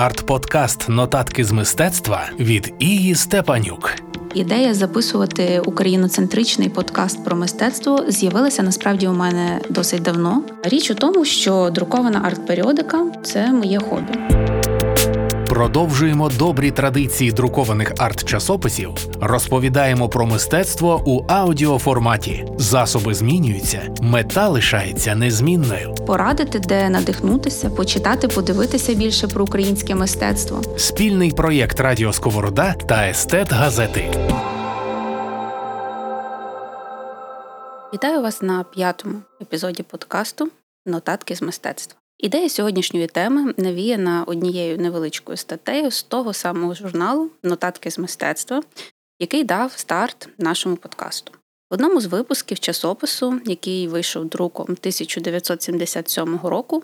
Арт-подкаст Нотатки з мистецтва від Ії Степанюк. Ідея записувати україноцентричний подкаст про мистецтво з'явилася насправді у мене досить давно. Річ у тому, що друкована арт-періодика це моє хобі. Продовжуємо добрі традиції друкованих арт-часописів, розповідаємо про мистецтво у аудіоформаті. Засоби змінюються, мета лишається незмінною. Порадити, де надихнутися, почитати, подивитися більше про українське мистецтво. Спільний проєкт Радіо Сковорода та Естет Газети. Вітаю вас на п'ятому епізоді подкасту Нотатки з мистецтва. Ідея сьогоднішньої теми навіяна однією невеличкою статтею з того самого журналу Нотатки з мистецтва, який дав старт нашому подкасту. В одному з випусків часопису, який вийшов друком 1977 року,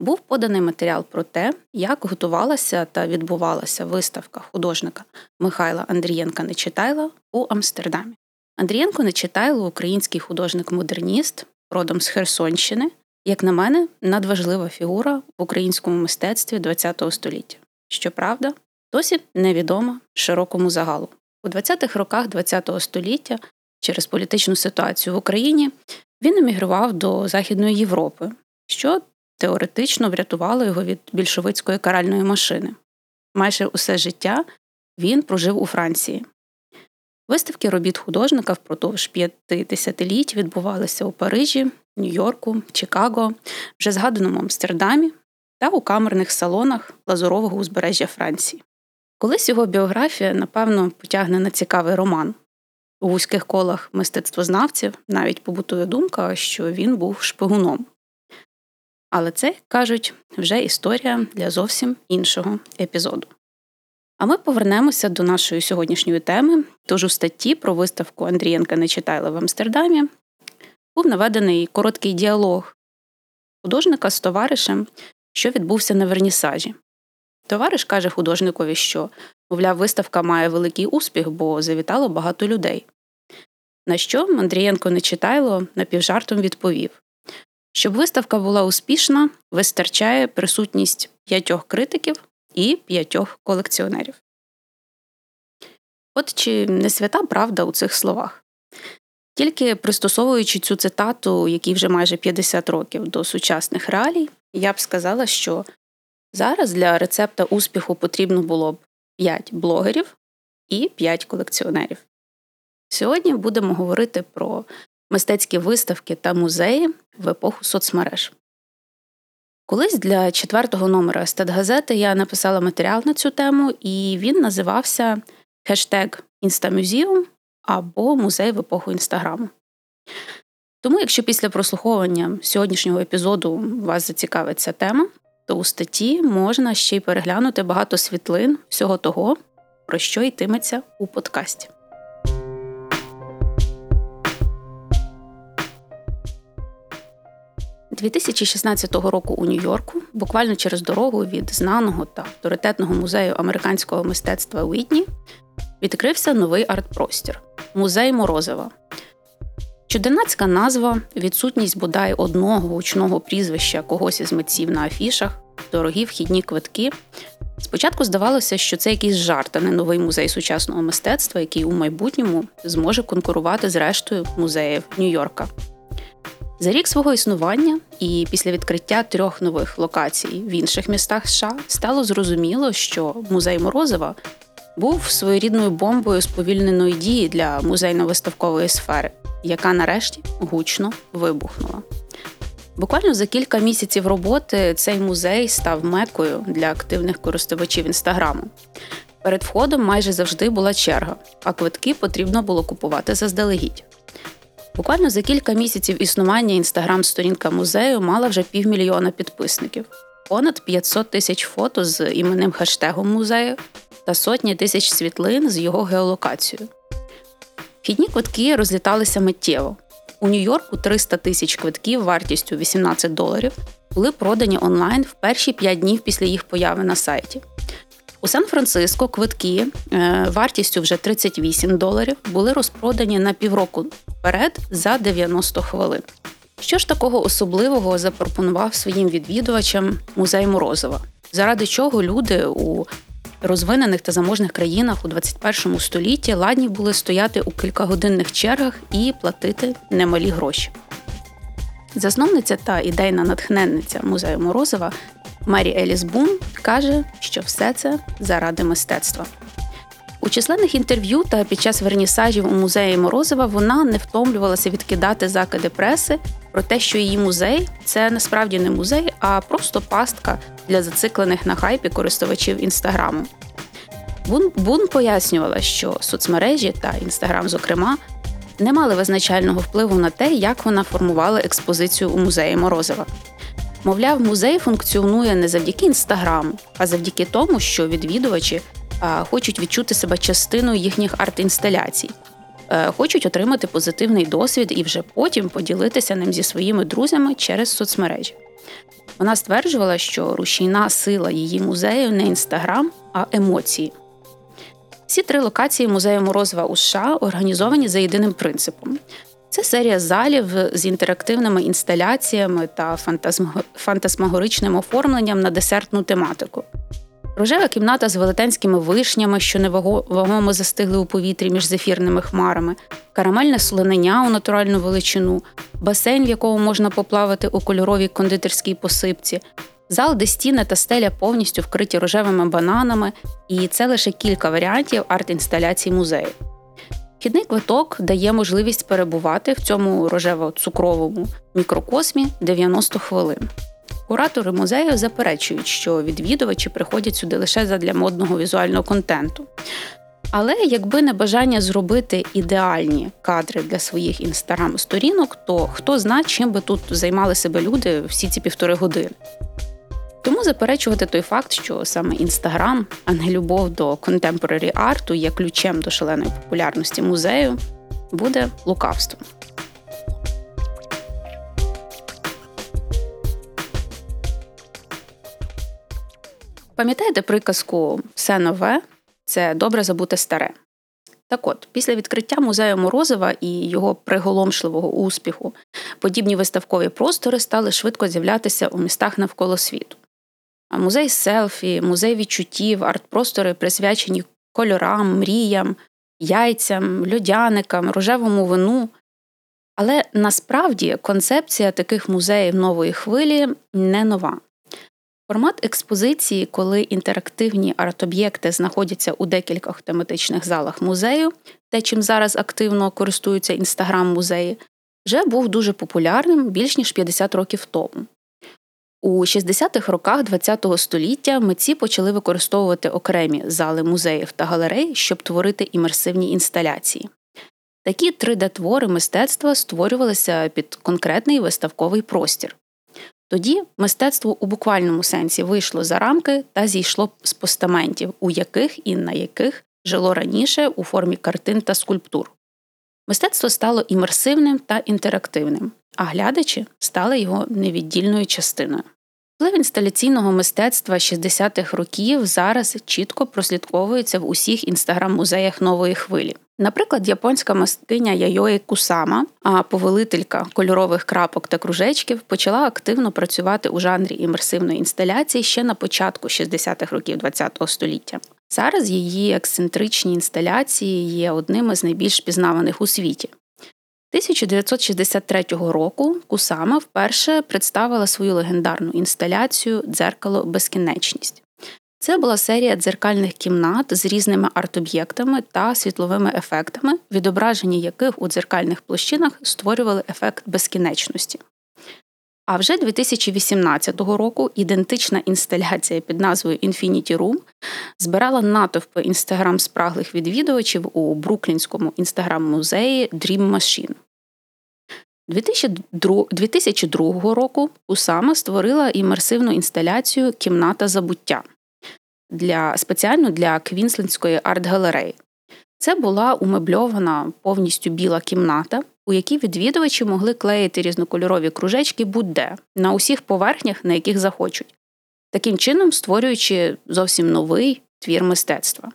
був поданий матеріал про те, як готувалася та відбувалася виставка художника Михайла Андрієнка Нечитайла у Амстердамі. Андрієнко Нечитайло український художник-модерніст, родом з Херсонщини, як на мене, надважлива фігура в українському мистецтві ХХ століття. Щоправда, досі невідома широкому загалу. У 20-х роках ХХ століття через політичну ситуацію в Україні він емігрував до Західної Європи, що теоретично врятувало його від більшовицької каральної машини. Майже усе життя він прожив у Франції. Виставки робіт художника впродовж п'яти десятиліть відбувалися у Парижі, Нью-Йорку, Чикаго, вже згаданому Амстердамі та у камерних салонах лазурового узбережжя Франції. Колись його біографія, напевно, потягне на цікавий роман. У вузьких колах мистецтвознавців навіть побутує думка, що він був шпигуном. Але це, кажуть, вже історія для зовсім іншого епізоду. А ми повернемося до нашої сьогоднішньої теми. Тож у статті про виставку Андрієнка Нечитайла в Амстердамі був наведений короткий діалог художника з товаришем, що відбувся на вернісажі. Товариш каже художникові, що, мовляв, виставка має великий успіх, бо завітало багато людей. На що Андрієнко Нечитайло напівжартом відповів: щоб виставка була успішна, вистачає присутність п'ятьох критиків і п'ятьох колекціонерів. От чи не свята правда у цих словах? Тільки пристосовуючи цю цитату, якій вже майже 50 років до сучасних реалій, я б сказала, що зараз для рецепта успіху потрібно було б 5 блогерів і 5 колекціонерів. Сьогодні будемо говорити про мистецькі виставки та музеї в епоху соцмереж. Колись для четвертого номера Естет Газети я написала матеріал на цю тему, і він називався хештег Instamuseum або музей в епоху інстаграму. Тому, якщо після прослуховування сьогоднішнього епізоду вас зацікавить ця тема, то у статті можна ще й переглянути багато світлин всього того, про що йтиметься у подкасті. 2016 року у Нью-Йорку, буквально через дорогу від знаного та авторитетного музею американського мистецтва Уітні, відкрився новий арт-простір музей Морозова. Чудернацька назва, відсутність бодай одного гучного прізвища когось із митців на афішах, дорогі вхідні квитки. Спочатку здавалося, що це якийсь жарт, а не новий музей сучасного мистецтва, який у майбутньому зможе конкурувати з рештою музеїв Нью-Йорка. За рік свого існування і після відкриття трьох нових локацій в інших містах США стало зрозуміло, що музей Морозова був своєрідною бомбою сповільненої дії для музейно-виставкової сфери, яка нарешті гучно вибухнула. Буквально за кілька місяців роботи цей музей став мекою для активних користувачів інстаграму. Перед входом майже завжди була черга, а квитки потрібно було купувати заздалегідь. Буквально за кілька місяців існування інстаграм-сторінка музею мала вже півмільйона підписників, понад 500 тисяч фото з іменним хештегом музею та сотні тисяч світлин з його геолокацією. Вхідні квитки розліталися миттєво. У Нью-Йорку 300 тисяч квитків вартістю 18 доларів були продані онлайн в перші 5 днів після їх появи на сайті. У Сан-Франциско квитки е, вартістю вже 38 доларів були розпродані на півроку вперед за 90 хвилин. Що ж такого особливого запропонував своїм відвідувачам музей Морозова? заради чого люди у розвинених та заможних країнах у 21 столітті ладні були стояти у кількагодинних чергах і платити немалі гроші. Засновниця та ідейна натхненниця музею Морозова Мері Еліс Бун каже, що все це заради мистецтва. У численних інтерв'ю та під час вернісажів у музеї Морозова вона не втомлювалася відкидати закиди преси про те, що її музей це насправді не музей, а просто пастка для зациклених на хайпі користувачів інстаграму. Бун, Бун пояснювала, що соцмережі та інстаграм, зокрема, не мали визначального впливу на те, як вона формувала експозицію у музеї Морозова. Мовляв, музей функціонує не завдяки інстаграму, а завдяки тому, що відвідувачі а, хочуть відчути себе частиною їхніх арт-інсталяцій, хочуть отримати позитивний досвід і вже потім поділитися ним зі своїми друзями через соцмережі. Вона стверджувала, що рушійна сила її музею не інстаграм, а емоції. Всі три локації музею Морозова у США організовані за єдиним принципом. Це серія залів з інтерактивними інсталяціями та фантасмагоричним оформленням на десертну тематику. Рожева кімната з велетенськими вишнями, що невагомо застигли у повітрі між зефірними хмарами, карамельне солонення у натуральну величину, басейн, в якому можна поплавати у кольоровій кондитерській посипці, зал, де стіни та стеля повністю вкриті рожевими бананами, і це лише кілька варіантів арт-інсталяцій музею. Вхідний квиток дає можливість перебувати в цьому рожево-цукровому мікрокосмі 90 хвилин. Куратори музею заперечують, що відвідувачі приходять сюди лише задля модного візуального контенту. Але якби не бажання зробити ідеальні кадри для своїх інстаграм-сторінок, то хто знає, чим би тут займали себе люди всі ці півтори години. Тому заперечувати той факт, що саме інстаграм, а не любов до контемпорарі арту є ключем до шаленої популярності музею, буде лукавством. Пам'ятаєте приказку все нове це добре забуте старе. Так от, після відкриття музею Морозова і його приголомшливого успіху, подібні виставкові простори стали швидко з'являтися у містах навколо світу. А музей селфі, музей відчуттів, арт-простори присвячені кольорам, мріям, яйцям, льодяникам, рожевому вину. Але насправді концепція таких музеїв нової хвилі не нова. Формат експозиції, коли інтерактивні арт-об'єкти знаходяться у декількох тематичних залах музею, те, чим зараз активно користуються інстаграм-музеї, вже був дуже популярним більш ніж 50 років тому. У 60-х роках ХХ століття митці почали використовувати окремі зали музеїв та галерей, щоб творити імерсивні інсталяції. Такі 3D-твори мистецтва створювалися під конкретний виставковий простір. Тоді мистецтво у буквальному сенсі вийшло за рамки та зійшло з постаментів, у яких і на яких жило раніше у формі картин та скульптур. Мистецтво стало імерсивним та інтерактивним, а глядачі стали його невіддільною частиною. Вплив інсталяційного мистецтва 60-х років зараз чітко прослідковується в усіх інстаграм-музеях нової хвилі. Наприклад, японська мастиня Яйої Кусама, а повелителька кольорових крапок та кружечків, почала активно працювати у жанрі імерсивної інсталяції ще на початку 60-х років ХХ століття. Зараз її ексцентричні інсталяції є одними з найбільш пізнаваних у світі. 1963 року Кусама вперше представила свою легендарну інсталяцію Дзеркало безкінечність. Це була серія дзеркальних кімнат з різними арт-об'єктами та світловими ефектами, відображення яких у дзеркальних площинах створювали ефект безкінечності. А вже 2018 року ідентична інсталяція під назвою Infinity Room збирала натовпи інстаграм спраглих відвідувачів у Бруклінському інстаграм-музеї Dream Machine. 2002 року Усама створила імерсивну інсталяцію Кімната забуття для спеціально для Квінслендської арт-галереї. Це була умебльована повністю біла кімната, у якій відвідувачі могли клеїти різнокольорові кружечки будь-де на усіх поверхнях, на яких захочуть, таким чином створюючи зовсім новий твір мистецтва.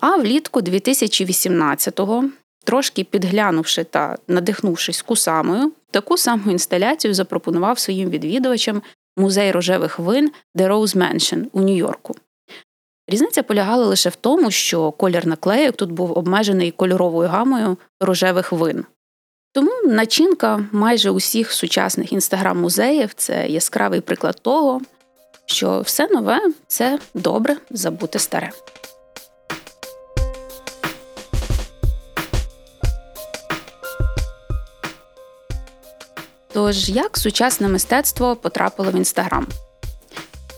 А влітку 2018-го, трошки підглянувши та надихнувшись кусамою, таку саму інсталяцію запропонував своїм відвідувачам музей рожевих вин The Rose Mansion у Нью-Йорку. Різниця полягала лише в тому, що колір наклеїк тут був обмежений кольоровою гамою рожевих вин. Тому начинка майже усіх сучасних інстаграм-музеїв це яскравий приклад того, що все нове це добре забути старе. Тож, як сучасне мистецтво потрапило в інстаграм?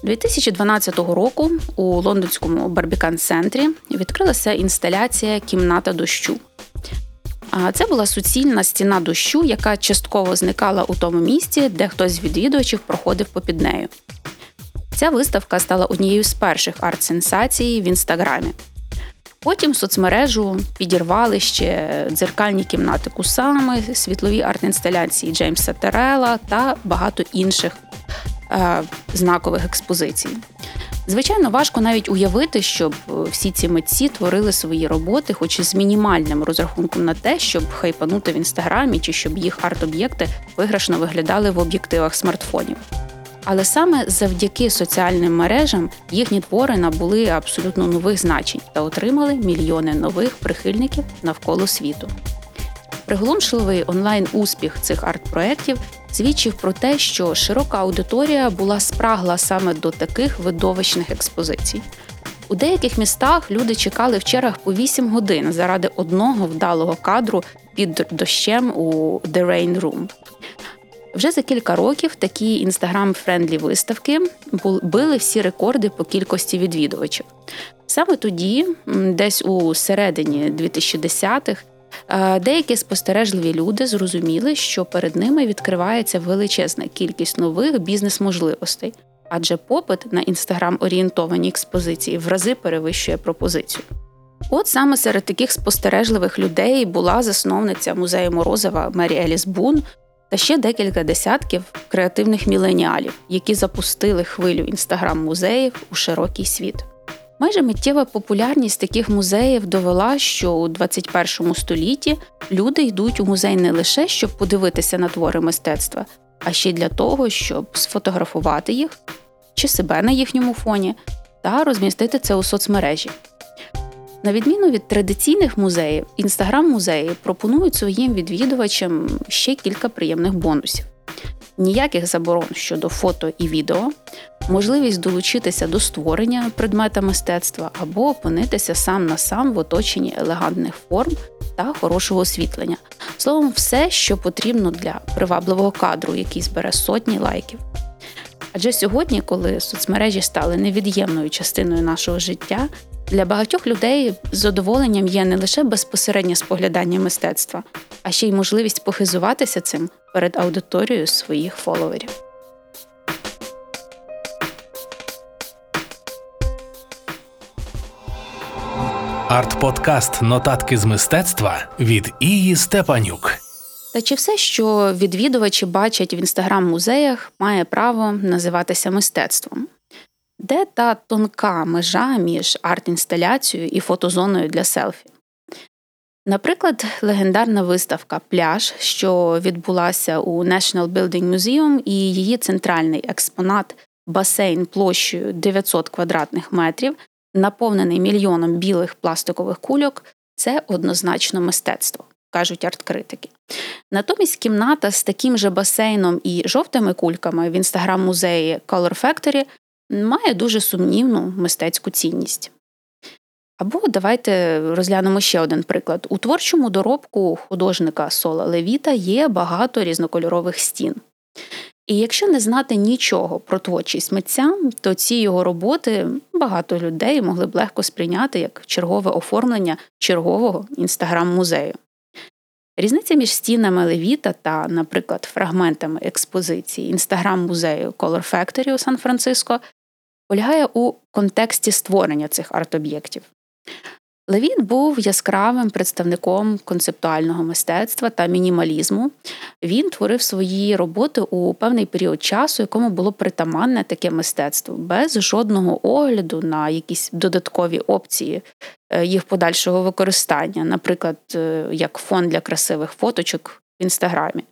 2012 року у лондонському барбікан центрі відкрилася інсталяція Кімната дощу. Це була суцільна стіна дощу, яка частково зникала у тому місці, де хтось з відвідувачів проходив попід нею. Ця виставка стала однією з перших арт-сенсацій в інстаграмі. Потім соцмережу підірвали ще дзеркальні кімнати Кусами, світлові арт-інсталяції Джеймса Терела та багато інших е, знакових експозицій. Звичайно, важко навіть уявити, щоб всі ці митці творили свої роботи, хоч і з мінімальним розрахунком на те, щоб хайпанути в інстаграмі чи щоб їх арт-об'єкти виграшно виглядали в об'єктивах смартфонів. Але саме завдяки соціальним мережам їхні твори набули абсолютно нових значень та отримали мільйони нових прихильників навколо світу. Приголомшливий онлайн-успіх цих арт-проєктів свідчив про те, що широка аудиторія була спрагла саме до таких видовищних експозицій. У деяких містах люди чекали в чергах по 8 годин заради одного вдалого кадру під дощем у The Rain Room. Вже за кілька років такі Instagram-friendly виставки били всі рекорди по кількості відвідувачів. Саме тоді, десь у середині 2010-х, деякі спостережливі люди зрозуміли, що перед ними відкривається величезна кількість нових бізнес-можливостей, адже попит на інстаграм-орієнтовані експозиції в рази перевищує пропозицію. От саме серед таких спостережливих людей була засновниця музею Морозова Мері Еліс Бун, та ще декілька десятків креативних міленіалів, які запустили хвилю інстаграм-музеїв у широкий світ. Майже миттєва популярність таких музеїв довела, що у 21 столітті люди йдуть у музей не лише щоб подивитися на твори мистецтва, а ще й для того, щоб сфотографувати їх чи себе на їхньому фоні та розмістити це у соцмережі. На відміну від традиційних музеїв, інстаграм-музеї пропонують своїм відвідувачам ще кілька приємних бонусів: ніяких заборон щодо фото і відео, можливість долучитися до створення предмета мистецтва або опинитися сам на сам в оточенні елегантних форм та хорошого освітлення. Словом, все, що потрібно для привабливого кадру, який збере сотні лайків. Адже сьогодні, коли соцмережі стали невід'ємною частиною нашого життя, для багатьох людей з задоволенням є не лише безпосереднє споглядання мистецтва, а ще й можливість похизуватися цим перед аудиторією своїх фоловерів. Арт-подкаст Нотатки з мистецтва від Ії Степанюк. Та чи все, що відвідувачі бачать в інстаграм-музеях, має право називатися мистецтвом? Де та тонка межа між арт-інсталяцією і фотозоною для селфі? Наприклад, легендарна виставка Пляж, що відбулася у National Building Museum, і її центральний експонат басейн площею 900 квадратних метрів, наповнений мільйоном білих пластикових кульок, це однозначно мистецтво, кажуть арт-критики. Натомість кімната з таким же басейном і жовтими кульками в інстаграм-музеї Color Factory має дуже сумнівну мистецьку цінність. Або давайте розглянемо ще один приклад. У творчому доробку художника Сола Левіта є багато різнокольорових стін. І якщо не знати нічого про творчість митця, то ці його роботи багато людей могли б легко сприйняти як чергове оформлення чергового інстаграм-музею. Різниця між стінами Левіта та, наприклад, фрагментами експозиції інстаграм-музею Color Factory у Сан-Франциско полягає у контексті створення цих арт-об'єктів. Левіт був яскравим представником концептуального мистецтва та мінімалізму. Він творив свої роботи у певний період часу, якому було притаманне таке мистецтво, без жодного огляду на якісь додаткові опції е, їх подальшого використання, наприклад, е, як фон для красивих фоточок в інстаграмі.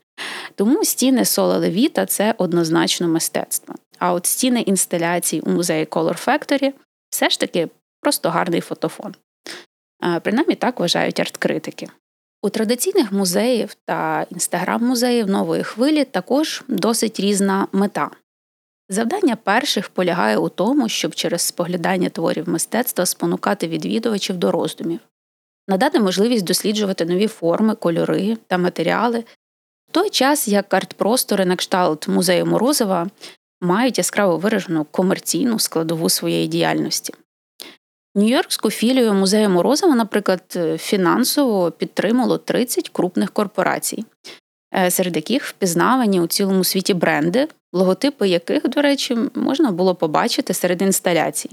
Тому стіни Сола Левіта це однозначно мистецтво. А от стіни інсталяцій у музеї Color Factory все ж таки просто гарний фотофон. Принаймні так вважають арт-критики. У традиційних музеїв та інстаграм-музеїв нової хвилі також досить різна мета. Завдання перших полягає у тому, щоб через споглядання творів мистецтва спонукати відвідувачів до роздумів, надати можливість досліджувати нові форми, кольори та матеріали, в той час як арт-простори на кшталт музею Морозова мають яскраво виражену комерційну складову своєї діяльності. Нью-Йоркську філію музею Морозова, наприклад, фінансово підтримало 30 крупних корпорацій, е, серед яких впізнавані у цілому світі бренди, логотипи яких, до речі, можна було побачити серед інсталяцій.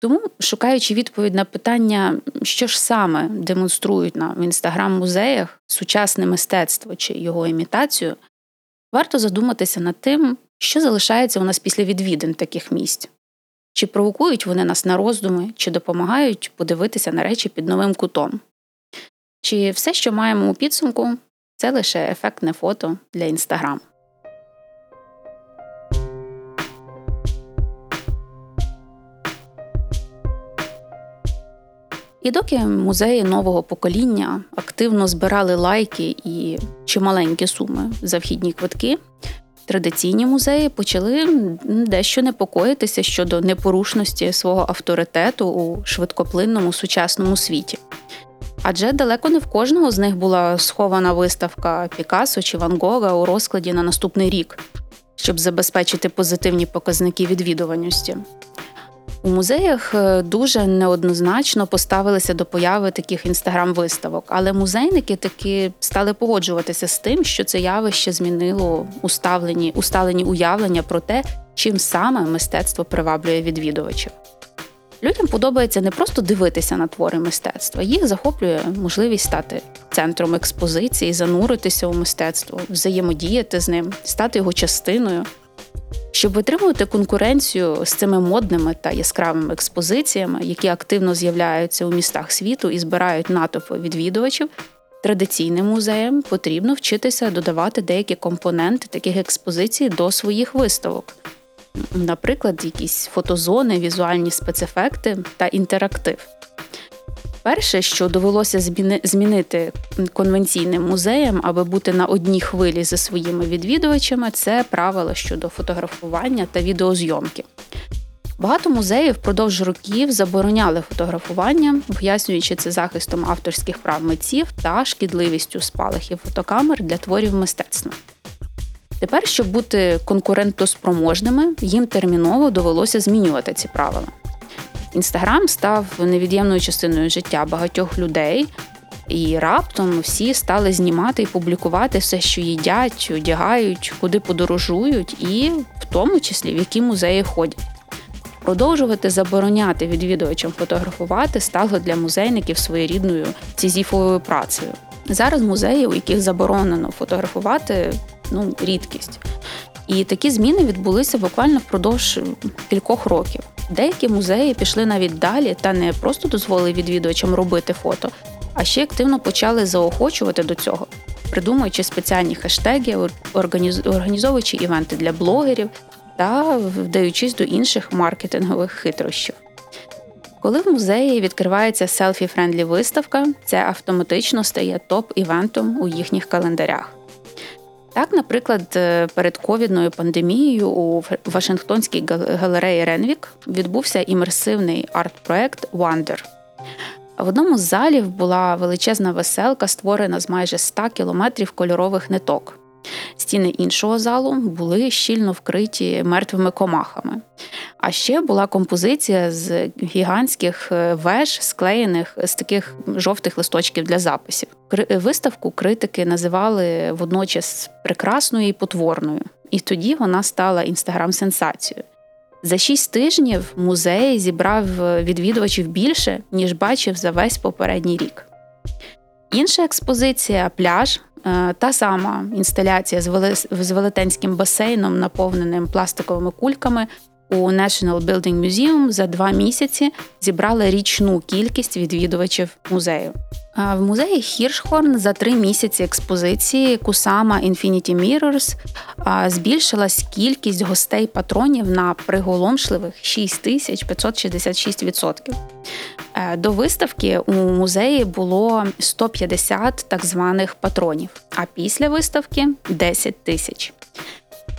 Тому, шукаючи відповідь на питання, що ж саме демонструють нам в інстаграм-музеях сучасне мистецтво чи його імітацію, варто задуматися над тим, що залишається у нас після відвідин таких місць. Чи провокують вони нас на роздуми, чи допомагають подивитися на речі під новим кутом? Чи все, що маємо у підсумку, це лише ефектне фото для інстаграм? І доки музеї нового покоління активно збирали лайки і чималенькі суми за вхідні квитки, традиційні музеї почали дещо непокоїтися щодо непорушності свого авторитету у швидкоплинному сучасному світі. Адже далеко не в кожного з них була схована виставка Пікассо чи Ван Гога у розкладі на наступний рік, щоб забезпечити позитивні показники відвідуваності. У музеях е, дуже неоднозначно поставилися до появи таких інстаграм-виставок, але музейники таки стали погоджуватися з тим, що це явище змінило уставлені, усталені уявлення про те, чим саме мистецтво приваблює відвідувачів. Людям подобається не просто дивитися на твори мистецтва, їх захоплює можливість стати центром експозиції, зануритися у мистецтво, взаємодіяти з ним, стати його частиною. Щоб витримувати конкуренцію з цими модними та яскравими експозиціями, які активно з'являються у містах світу і збирають натовпи відвідувачів, традиційним музеям потрібно вчитися додавати деякі компоненти таких експозицій до своїх виставок, наприклад, якісь фотозони, візуальні спецефекти та інтерактив. Перше, що довелося змінити конвенційним музеям, аби бути на одній хвилі зі своїми відвідувачами, це правила щодо фотографування та відеозйомки. Багато музеїв впродовж років забороняли фотографування, пояснюючи це захистом авторських прав митців та шкідливістю спалахів фотокамер для творів мистецтва. Тепер, щоб бути конкурентоспроможними, їм терміново довелося змінювати ці правила. Інстаграм став невід'ємною частиною життя багатьох людей, і раптом всі стали знімати і публікувати все, що їдять, одягають, куди подорожують, і в тому числі в які музеї ходять. Продовжувати забороняти відвідувачам фотографувати стало для музейників своєрідною цізіфовою працею. Зараз музеї, у яких заборонено фотографувати, ну рідкість. І такі зміни відбулися буквально впродовж кількох років. Деякі музеї пішли навіть далі та не просто дозволили відвідувачам робити фото, а ще активно почали заохочувати до цього, придумуючи спеціальні хештеги, організовуючи івенти для блогерів та вдаючись до інших маркетингових хитрощів. Коли в музеї відкривається selfie-friendly виставка, це автоматично стає топ-івентом у їхніх календарях. Так, наприклад, е, перед ковідною пандемією у Вашингтонській галереї Ренвік відбувся імерсивний арт-проект Wonder. В одному з залів була величезна веселка, створена з майже 100 кілометрів кольорових ниток. Стіни іншого залу були щільно вкриті мертвими комахами. А ще була композиція з гігантських е, веж, склеєних з таких жовтих листочків для записів. Виставку критики називали водночас прекрасною і потворною, і тоді вона стала інстаграм-сенсацією. За шість тижнів музей зібрав е, відвідувачів більше, ніж бачив за весь попередній рік. Інша експозиція пляж та сама інсталяція з велетенським басейном, наповненим пластиковими кульками, у National Building Museum за два місяці зібрали річну кількість відвідувачів музею. В музеї Хіршхорн за три місяці експозиції Кусама Infinity Mirrors збільшилась кількість гостей патронів на приголомшливих 6566%. Е, до виставки у музеї було 150 так званих патронів, а після виставки 10 тисяч.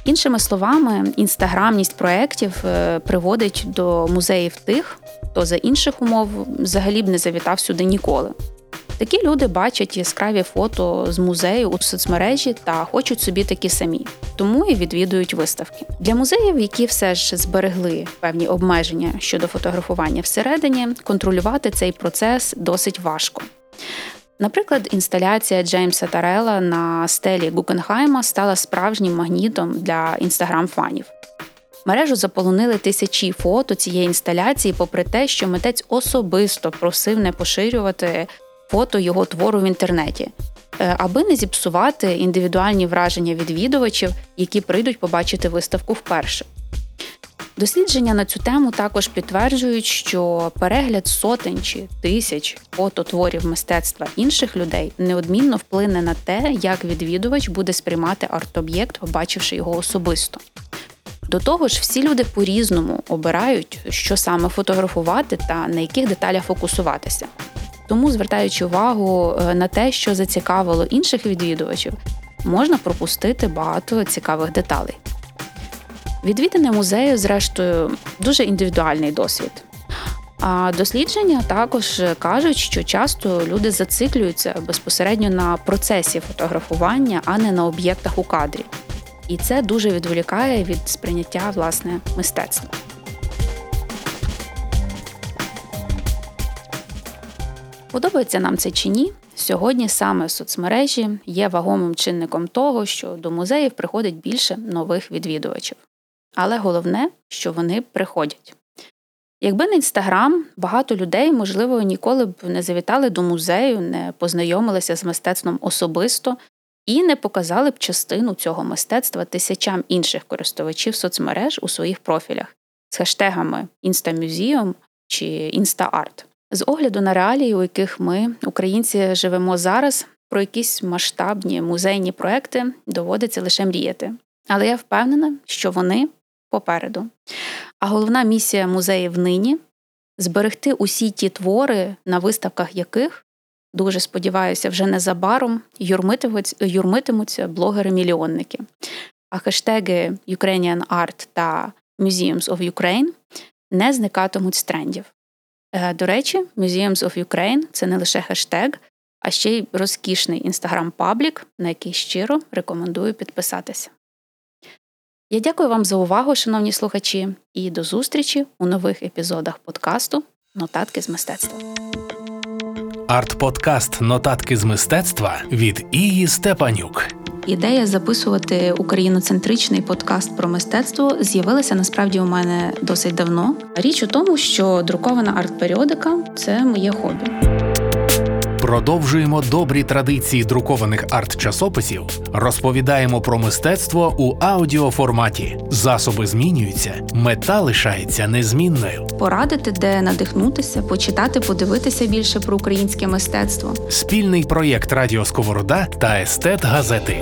Іншими словами, інстаграмність проєктів е, приводить до музеїв тих, хто за інших умов взагалі б не завітав сюди ніколи. Такі люди бачать яскраві фото з музею у соцмережі та хочуть собі такі самі, тому і відвідують виставки. Для музеїв, які все ж зберегли певні обмеження щодо фотографування всередині, контролювати цей процес досить важко. Наприклад, інсталяція Джеймса Тарела на стелі Гукенхайма стала справжнім магнітом для інстаграм-фанів. Мережу заполонили тисячі фото цієї інсталяції, попри те, що митець особисто просив не поширювати фото його твору в інтернеті, е, аби не зіпсувати індивідуальні враження відвідувачів, які прийдуть побачити виставку вперше. Дослідження на цю тему також підтверджують, що перегляд сотень чи тисяч фототворів мистецтва інших людей неодмінно вплине на те, як відвідувач буде сприймати арт-об'єкт, побачивши його особисто. До того ж, всі люди по-різному обирають, що саме фотографувати та на яких деталях фокусуватися. Тому, звертаючи увагу е, на те, що зацікавило інших відвідувачів, можна пропустити багато цікавих деталей. Відвідини музею, зрештою, дуже індивідуальний досвід. А дослідження також кажуть, що часто люди зациклюються безпосередньо на процесі фотографування, а не на об'єктах у кадрі. І це дуже відволікає від сприйняття власне мистецтва. Подобається нам це чи ні? Сьогодні саме соцмережі є вагомим чинником того, що до музеїв приходить більше нових відвідувачів. Але головне, що вони приходять. Якби не інстаграм, багато людей, можливо, ніколи б не завітали до музею, не познайомилися з мистецтвом особисто і не показали б частину цього мистецтва тисячам інших користувачів соцмереж у своїх профілях з хештегами «Інстамюзіум» чи «Інстаарт». З огляду на реалії, у яких ми, українці, живемо зараз, про якісь масштабні музейні проекти доводиться лише мріяти. Але я впевнена, що вони попереду. А головна місія музеїв нині зберегти усі ті твори, на виставках яких, дуже сподіваюся, вже незабаром юрмитимуться блогери-мільйонники. А хештеги Ukrainian Art та Museums of Ukraine не зникатимуть з трендів. Е, до речі, Museums of Ukraine це не лише хештег, а ще й розкішний інстаграм-паблік, на який щиро рекомендую підписатися. Я дякую вам за увагу, шановні слухачі, і до зустрічі у нових епізодах подкасту Нотатки з мистецтва. Арт-подкаст Нотатки з мистецтва від Ії Степанюк. Ідея записувати україноцентричний подкаст про мистецтво з'явилася насправді у мене досить давно. Річ у тому, що друкована арт-періодика це моє хобі. Продовжуємо добрі традиції друкованих арт-часописів, розповідаємо про мистецтво у аудіоформаті. Засоби змінюються, мета лишається незмінною. Порадити, де надихнутися, почитати, подивитися більше про українське мистецтво. Спільний проєкт Радіо Сковорода та Естет Газети.